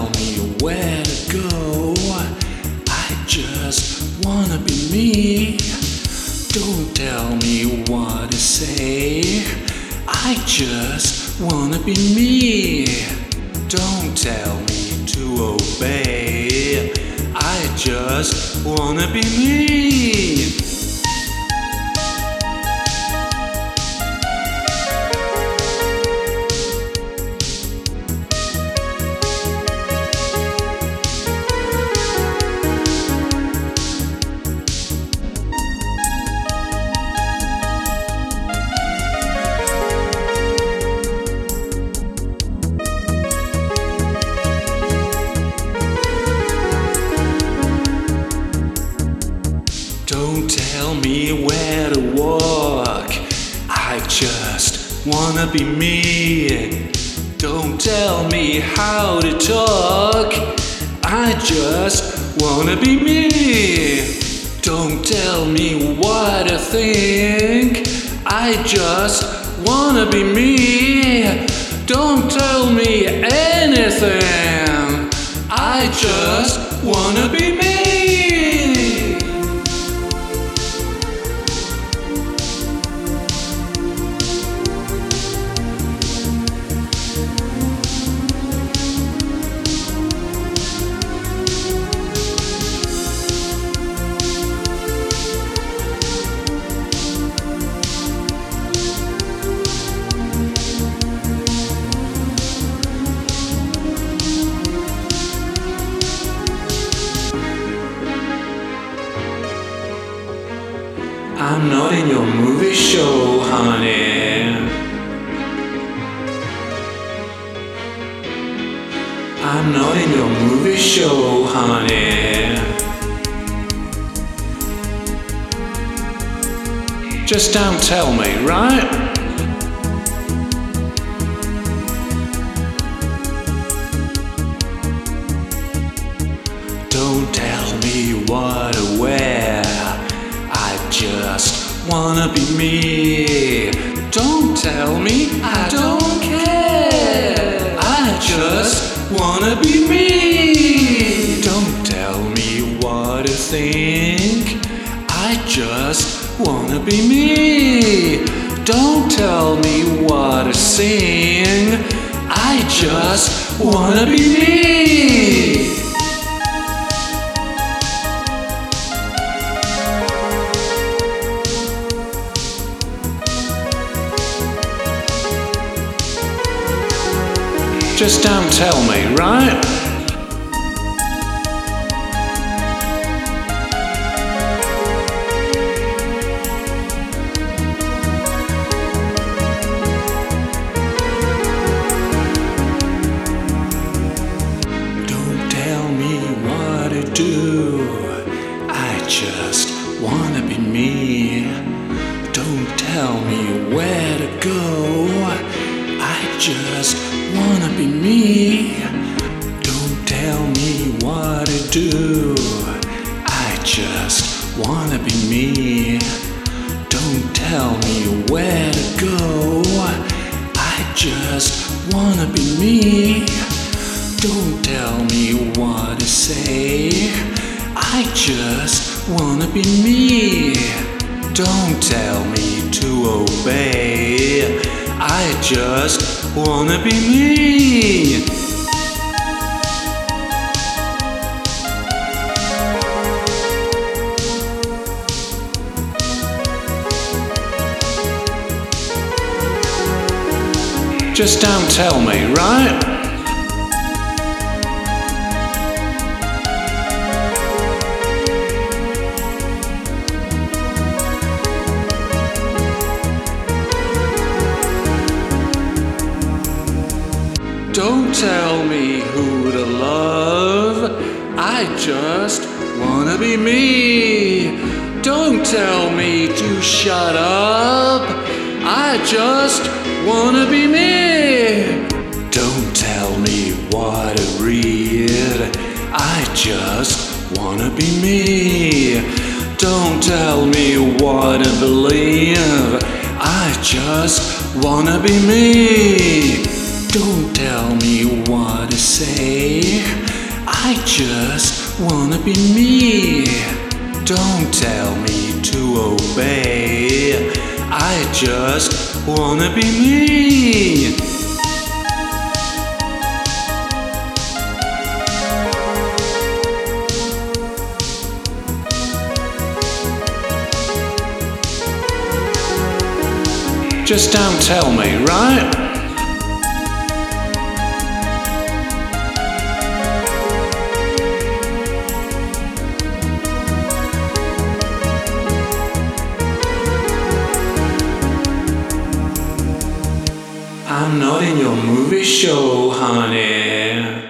tell me where to go. I just wanna be me. Don't tell me what to say. I just wanna be me. Don't tell me to obey. I just wanna be me. Where to walk. I just wanna be me. Don't tell me how to talk. I just wanna be me. Don't tell me what to think. I just wanna be me. Don't tell me anything. I just wanna be me. I'm not in your movie show, honey. I'm not in your movie show, honey. Just don't tell me, right? Wanna be me. Don't tell me I don't care. I just wanna be me. Don't tell me what to think. I just wanna be me. Don't tell me what to sing. I just wanna be me. Just don't tell me, right? Don't tell me what to do. I just wanna be me. Don't tell me where to go. I just wanna me. Don't tell me what to do. I just wanna be me. Don't tell me where to go. I just wanna be me. Don't tell me what to say. I just wanna be me. Don't tell just wanna be me. Just don't tell me, right? Don't tell me who to love. I just wanna be me. Don't tell me to shut up. I just wanna be me. Don't tell me what to read. I just wanna be me. Don't tell me what to believe. I just wanna be me. Don't tell me what to say. I just wanna be me. Don't tell me to obey. I just wanna be me. Just don't tell me, right? I'm not in your movie show, honey.